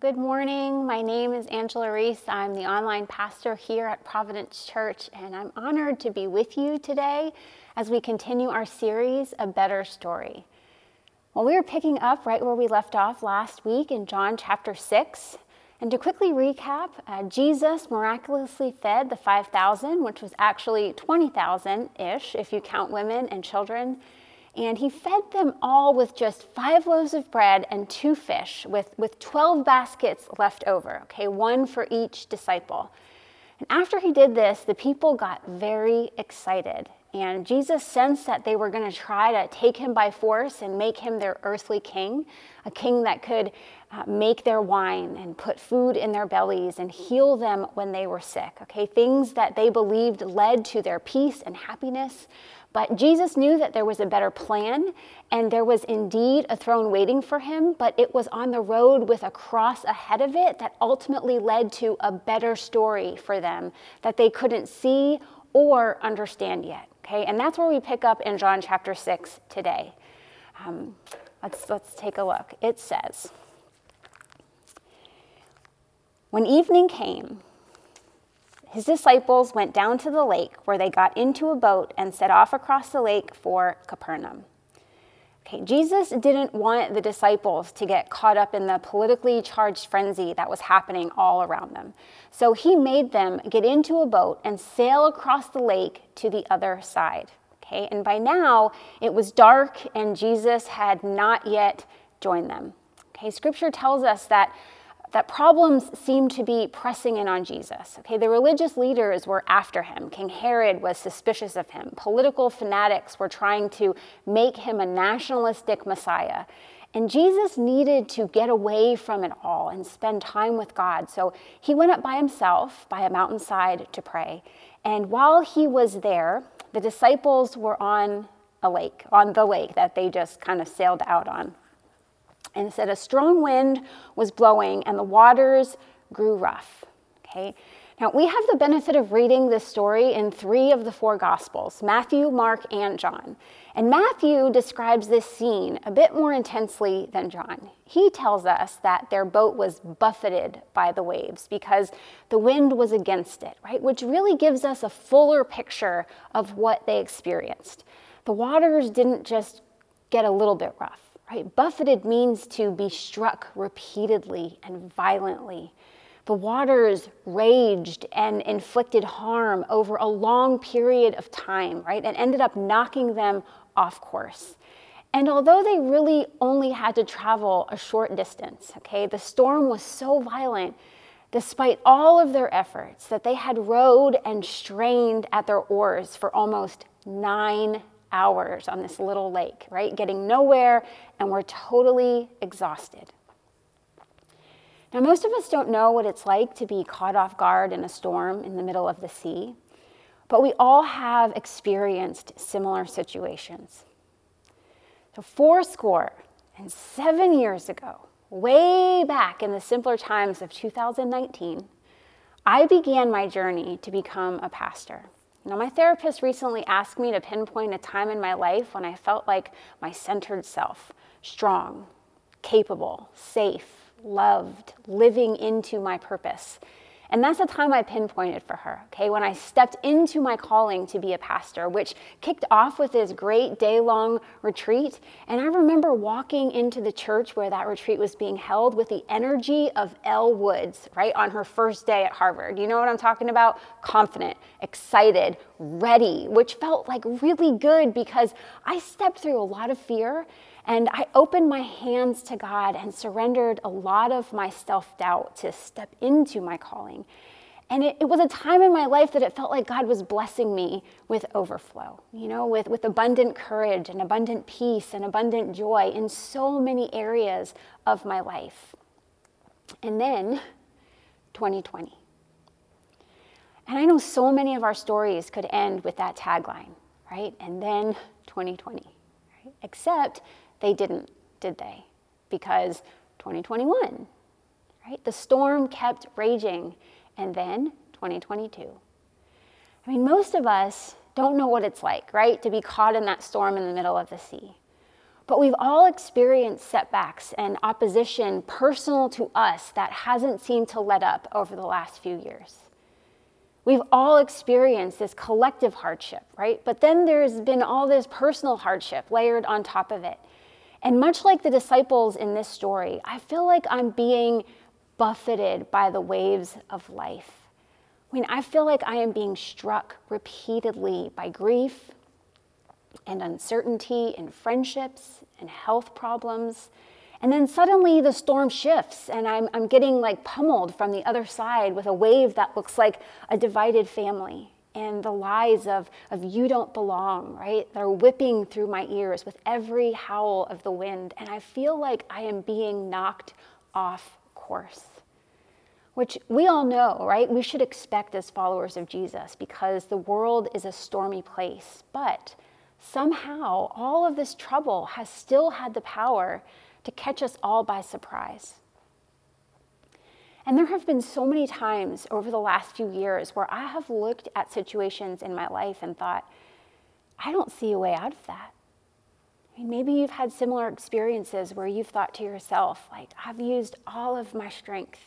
Good morning. My name is Angela Reese. I'm the online pastor here at Providence Church, and I'm honored to be with you today as we continue our series, A Better Story. Well, we are picking up right where we left off last week in John chapter 6. And to quickly recap, uh, Jesus miraculously fed the 5,000, which was actually 20,000 ish if you count women and children and he fed them all with just five loaves of bread and two fish, with, with 12 baskets left over, okay, one for each disciple. And after he did this, the people got very excited. And Jesus sensed that they were going to try to take him by force and make him their earthly king, a king that could uh, make their wine and put food in their bellies and heal them when they were sick. Okay, things that they believed led to their peace and happiness. But Jesus knew that there was a better plan, and there was indeed a throne waiting for him, but it was on the road with a cross ahead of it that ultimately led to a better story for them that they couldn't see or understand yet. Okay, and that's where we pick up in John chapter 6 today. Um, let's, let's take a look. It says, When evening came, his disciples went down to the lake where they got into a boat and set off across the lake for Capernaum. Okay, Jesus didn't want the disciples to get caught up in the politically charged frenzy that was happening all around them. So he made them get into a boat and sail across the lake to the other side. Okay, and by now it was dark and Jesus had not yet joined them. Okay, scripture tells us that that problems seemed to be pressing in on Jesus. Okay, the religious leaders were after him. King Herod was suspicious of him. Political fanatics were trying to make him a nationalistic Messiah. And Jesus needed to get away from it all and spend time with God. So he went up by himself by a mountainside to pray. And while he was there, the disciples were on a lake, on the lake that they just kind of sailed out on. And said a strong wind was blowing and the waters grew rough. Okay. Now, we have the benefit of reading this story in three of the four Gospels Matthew, Mark, and John. And Matthew describes this scene a bit more intensely than John. He tells us that their boat was buffeted by the waves because the wind was against it, right? Which really gives us a fuller picture of what they experienced. The waters didn't just get a little bit rough. Right? Buffeted means to be struck repeatedly and violently. The waters raged and inflicted harm over a long period of time, right? And ended up knocking them off course. And although they really only had to travel a short distance, okay, the storm was so violent, despite all of their efforts, that they had rowed and strained at their oars for almost nine hours on this little lake, right? Getting nowhere, and we're totally exhausted. Now, most of us don't know what it's like to be caught off guard in a storm in the middle of the sea, but we all have experienced similar situations. So, four score and seven years ago, way back in the simpler times of 2019, I began my journey to become a pastor. Now, my therapist recently asked me to pinpoint a time in my life when I felt like my centered self, strong, capable, safe, loved, living into my purpose. And that's the time I pinpointed for her, okay, when I stepped into my calling to be a pastor, which kicked off with this great day long retreat. And I remember walking into the church where that retreat was being held with the energy of Elle Woods, right, on her first day at Harvard. You know what I'm talking about? Confident, excited, ready, which felt like really good because I stepped through a lot of fear and I opened my hands to God and surrendered a lot of my self doubt to step into my calling. And it, it, was a time in my life that it felt like God was blessing me with overflow, you know, with, with abundant courage and abundant peace and abundant joy in so many areas of my life. And then 2020. And I know so many of our stories could end with that tagline, right? And then 2020, right? Except they didn't, did they? Because 2021, right? The storm kept raging, and then 2022. I mean, most of us don't know what it's like, right, to be caught in that storm in the middle of the sea. But we've all experienced setbacks and opposition personal to us that hasn't seemed to let up over the last few years. We've all experienced this collective hardship, right? But then there's been all this personal hardship layered on top of it. And much like the disciples in this story, I feel like I'm being buffeted by the waves of life. I mean, I feel like I am being struck repeatedly by grief and uncertainty in friendships and health problems and then suddenly the storm shifts, and I'm, I'm getting like pummeled from the other side with a wave that looks like a divided family. And the lies of, of you don't belong, right? They're whipping through my ears with every howl of the wind. And I feel like I am being knocked off course, which we all know, right? We should expect as followers of Jesus because the world is a stormy place. But somehow, all of this trouble has still had the power to catch us all by surprise. And there have been so many times over the last few years where I have looked at situations in my life and thought, I don't see a way out of that. I mean, maybe you've had similar experiences where you've thought to yourself, like, I've used all of my strength.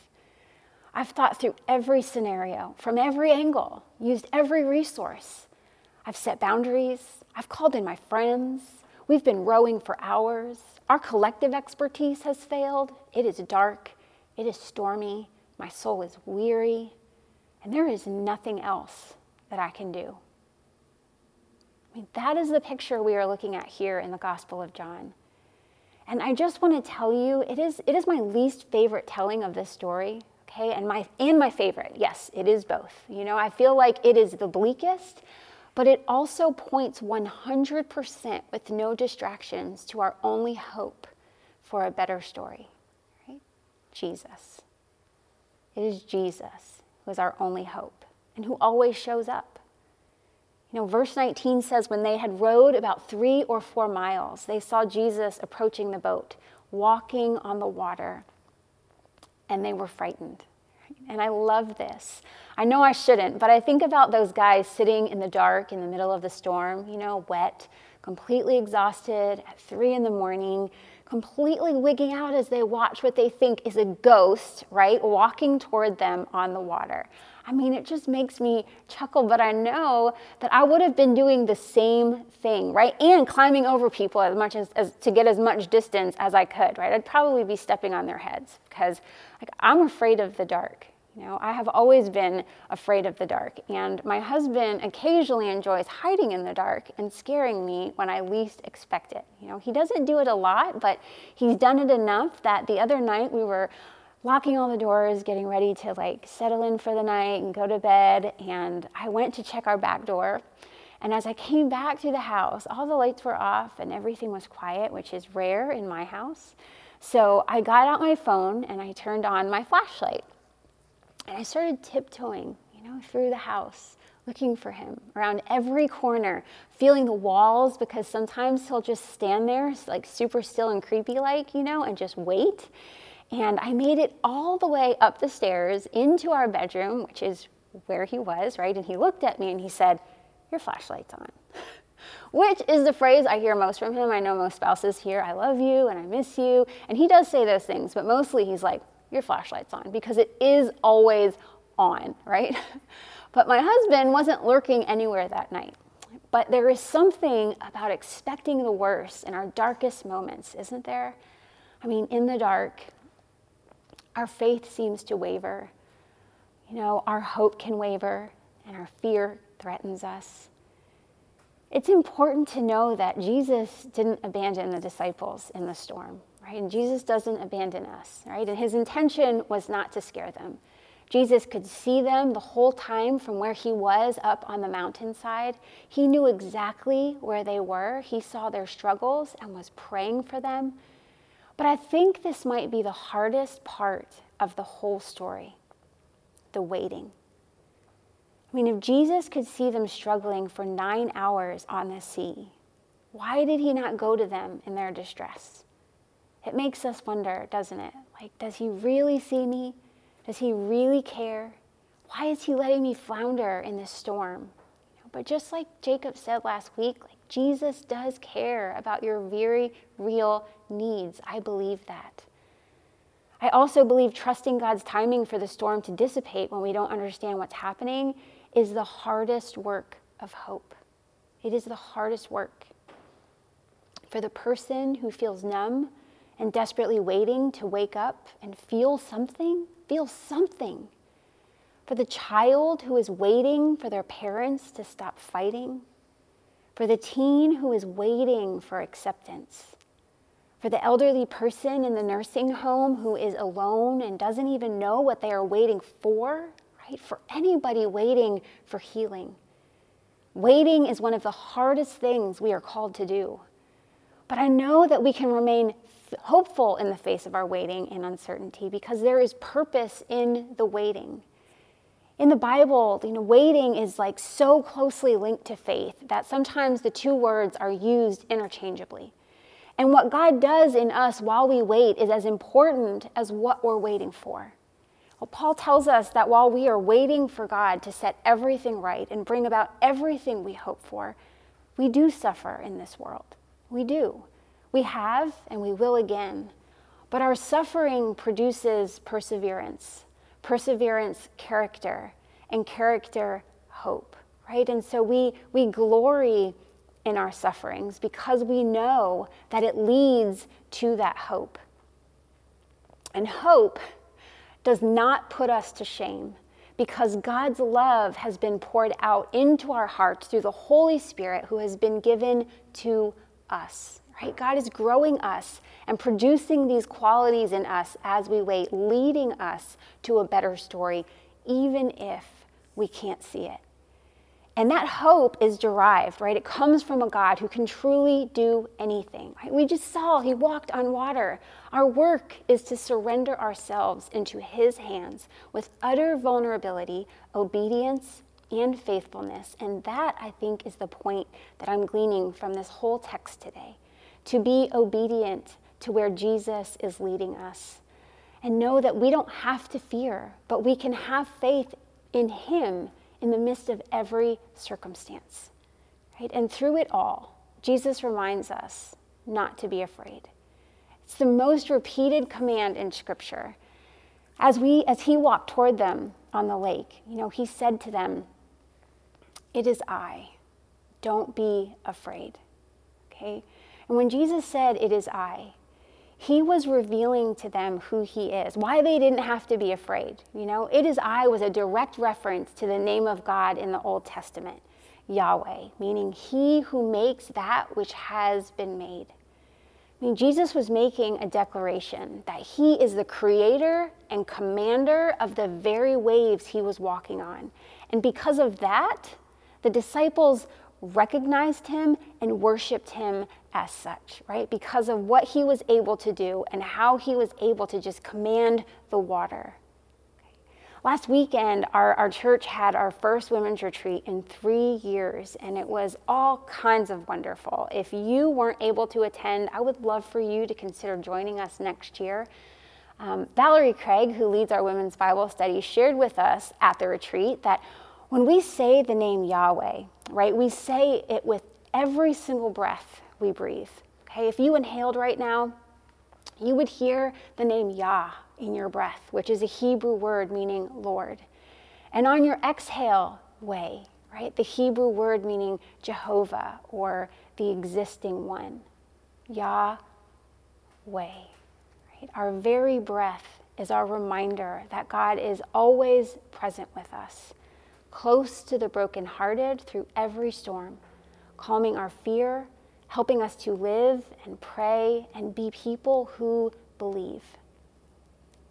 I've thought through every scenario from every angle, used every resource. I've set boundaries. I've called in my friends. We've been rowing for hours. Our collective expertise has failed. It is dark. It is stormy. My soul is weary. And there is nothing else that I can do. I mean, that is the picture we are looking at here in the Gospel of John. And I just want to tell you, it is, it is my least favorite telling of this story, okay? And my, and my favorite. Yes, it is both. You know, I feel like it is the bleakest, but it also points 100% with no distractions to our only hope for a better story? Jesus. It is Jesus who is our only hope and who always shows up. You know, verse 19 says, When they had rowed about three or four miles, they saw Jesus approaching the boat, walking on the water, and they were frightened. And I love this. I know I shouldn't, but I think about those guys sitting in the dark in the middle of the storm, you know, wet, completely exhausted at three in the morning, completely wigging out as they watch what they think is a ghost, right, walking toward them on the water. I mean, it just makes me chuckle, but I know that I would have been doing the same thing, right? And climbing over people as much as, as to get as much distance as I could, right? I'd probably be stepping on their heads because like, I'm afraid of the dark. You know, I have always been afraid of the dark, and my husband occasionally enjoys hiding in the dark and scaring me when I least expect it. You know, he doesn't do it a lot, but he's done it enough that the other night we were locking all the doors, getting ready to like settle in for the night and go to bed, and I went to check our back door. And as I came back to the house, all the lights were off and everything was quiet, which is rare in my house. So I got out my phone and I turned on my flashlight. And I started tiptoeing, you know, through the house, looking for him around every corner, feeling the walls because sometimes he'll just stand there, like super still and creepy like, you know, and just wait. And I made it all the way up the stairs into our bedroom, which is where he was, right? And he looked at me and he said, Your flashlight's on. Which is the phrase I hear most from him. I know most spouses hear, I love you and I miss you. And he does say those things, but mostly he's like, your flashlight's on because it is always on, right? But my husband wasn't lurking anywhere that night. But there is something about expecting the worst in our darkest moments, isn't there? I mean, in the dark, our faith seems to waver. You know, our hope can waver and our fear threatens us. It's important to know that Jesus didn't abandon the disciples in the storm right? And Jesus doesn't abandon us, right? And his intention was not to scare them. Jesus could see them the whole time from where he was up on the mountainside. He knew exactly where they were. He saw their struggles and was praying for them. But I think this might be the hardest part of the whole story the waiting. I mean, if Jesus could see them struggling for nine hours on the sea, why did he not go to them in their distress? It makes us wonder, doesn't it? Like, does he really see me? Does he really care? Why is he letting me flounder in this storm? But just like Jacob said last week, like Jesus does care about your very real needs. I believe that. I also believe trusting God's timing for the storm to dissipate when we don't understand what's happening is the hardest work of hope. It is the hardest work. For the person who feels numb and desperately waiting to wake up and feel something, feel something. For the child who is waiting for their parents to stop fighting. For the teen who is waiting for acceptance. For the elderly person in the nursing home who is alone and doesn't even know what they are waiting for, right? For anybody waiting for healing. Waiting is one of the hardest things we are called to do. But I know that we can remain hopeful in the face of our waiting and uncertainty because there is purpose in the waiting. In the Bible, you know, waiting is like so closely linked to faith that sometimes the two words are used interchangeably. And what God does in us while we wait is as important as what we're waiting for. Well, Paul tells us that while we are waiting for God to set everything right and bring about everything we hope for, we do suffer in this world. We do. We have and we will again. But our suffering produces perseverance, perseverance, character, and character, hope, right? And so we, we glory in our sufferings because we know that it leads to that hope. And hope does not put us to shame because God's love has been poured out into our hearts through the Holy Spirit who has been given to us. Right? God is growing us and producing these qualities in us as we wait, leading us to a better story, even if we can't see it. And that hope is derived, right? It comes from a God who can truly do anything. Right? We just saw he walked on water. Our work is to surrender ourselves into his hands with utter vulnerability, obedience, and faithfulness. And that, I think, is the point that I'm gleaning from this whole text today. To be obedient to where Jesus is leading us. And know that we don't have to fear, but we can have faith in him in the midst of every circumstance. Right? And through it all, Jesus reminds us not to be afraid. It's the most repeated command in Scripture. As, we, as he walked toward them on the lake, you know, he said to them, It is I. Don't be afraid. Okay? And when Jesus said, It is I, he was revealing to them who he is, why they didn't have to be afraid. You know, it is I was a direct reference to the name of God in the Old Testament, Yahweh, meaning he who makes that which has been made. I mean, Jesus was making a declaration that he is the creator and commander of the very waves he was walking on. And because of that, the disciples recognized him and worshiped him as such, right? Because of what he was able to do and how he was able to just command the water. Last weekend, our, our church had our first women's retreat in three years, and it was all kinds of wonderful. If you weren't able to attend, I would love for you to consider joining us next year. Um, Valerie Craig, who leads our women's Bible study, shared with us at the retreat that when we say the name Yahweh, right, we say it with every single breath we breathe. Okay, if you inhaled right now, you would hear the name Yah in your breath, which is a Hebrew word meaning Lord. And on your exhale way, right, the Hebrew word meaning Jehovah or the existing one, Yahweh. Right? Our very breath is our reminder that God is always present with us, close to the brokenhearted through every storm, calming our fear helping us to live and pray and be people who believe.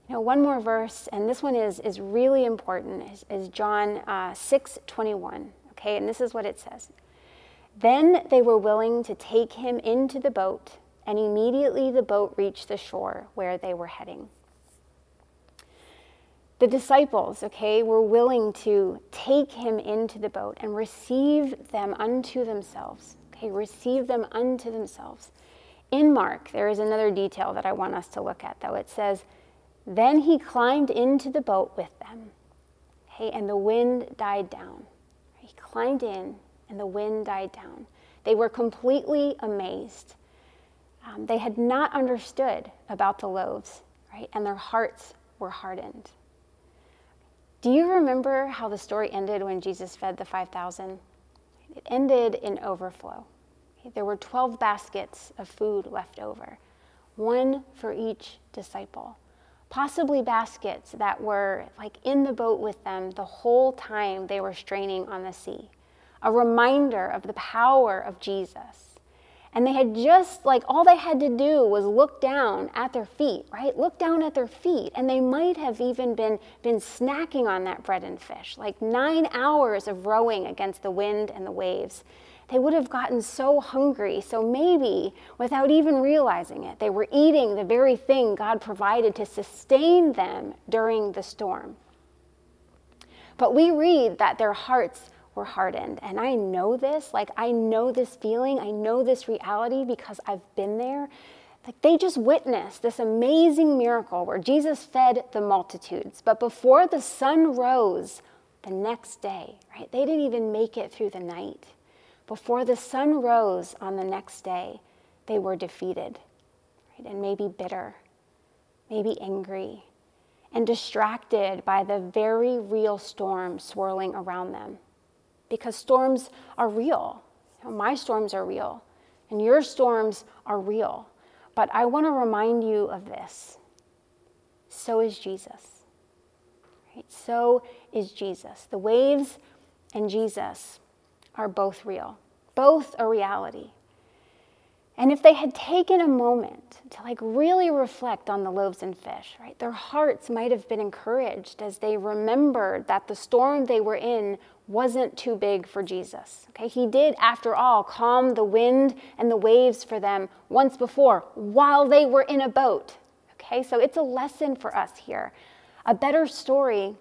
Know, one more verse, and this one is, is really important, is, is John uh, 6 21. Okay, and this is what it says. Then they were willing to take him into the boat, and immediately the boat reached the shore where they were heading. The disciples, okay, were willing to take him into the boat and receive them unto themselves. Okay, receive them unto themselves. In Mark, there is another detail that I want us to look at, though. It says, Then he climbed into the boat with them. Okay, and the wind died down. He climbed in, and the wind died down. They were completely amazed. Um, they had not understood about the loaves, right? And their hearts were hardened. Do you remember how the story ended when Jesus fed the 5,000? It ended in overflow. There were 12 baskets of food left over, one for each disciple. Possibly baskets that were like in the boat with them the whole time they were straining on the sea. A reminder of the power of Jesus and they had just, like, all they had to do was look down at their feet, right? Look down at their feet. And they might have even been, been snacking on that bread and fish, like nine hours of rowing against the wind and the waves. They would have gotten so hungry. So maybe, without even realizing it, they were eating the very thing God provided to sustain them during the storm. But we read that their hearts were hardened. And I know this, like, I know this feeling, I know this reality because I've been there. Like, they just witnessed this amazing miracle where Jesus fed the multitudes. But before the sun rose the next day, right, they didn't even make it through the night. Before the sun rose on the next day, they were defeated, right, and maybe bitter, maybe angry, and distracted by the very real storm swirling around them because storms are real. My storms are real, and your storms are real. But I want to remind you of this. So is Jesus. Right? So is Jesus. The waves and Jesus are both real, both a reality. And if they had taken a moment to like really reflect on the loaves and fish, right, their hearts might have been encouraged as they remembered that the storm they were in wasn't too big for Jesus. Okay, he did, after all, calm the wind and the waves for them once before while they were in a boat. Okay, so it's a lesson for us here. A better story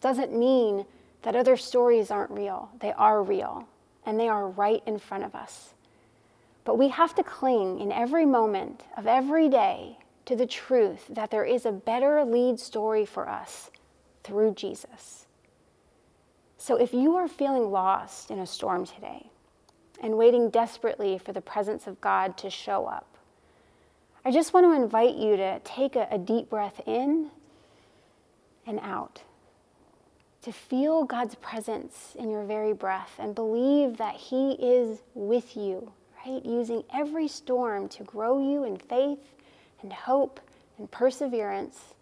doesn't mean that other stories aren't real. They are real, and they are right in front of us. But we have to cling in every moment of every day to the truth that there is a better lead story for us through Jesus. So if you are feeling lost in a storm today and waiting desperately for the presence of God to show up, I just want to invite you to take a, a deep breath in and out to feel God's presence in your very breath and believe that He is with you right? Using every storm to grow you in faith and hope and perseverance,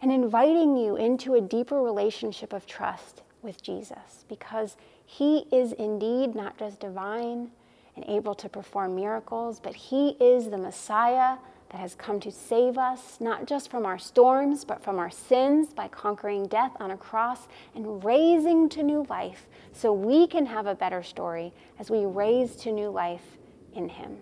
and inviting you into a deeper relationship of trust with Jesus because he is indeed not just divine and able to perform miracles, but he is the Messiah that has come to save us, not just from our storms, but from our sins by conquering death on a cross and raising to new life so we can have a better story as we raise to new life in him.